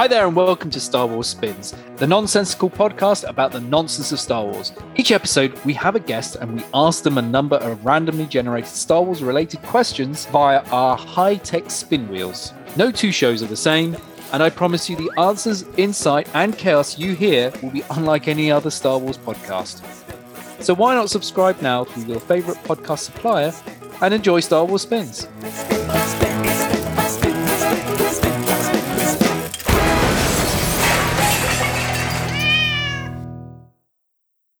Hi there, and welcome to Star Wars Spins, the nonsensical podcast about the nonsense of Star Wars. Each episode, we have a guest and we ask them a number of randomly generated Star Wars related questions via our high tech spin wheels. No two shows are the same, and I promise you the answers, insight, and chaos you hear will be unlike any other Star Wars podcast. So why not subscribe now through your favourite podcast supplier and enjoy Star Wars Spins?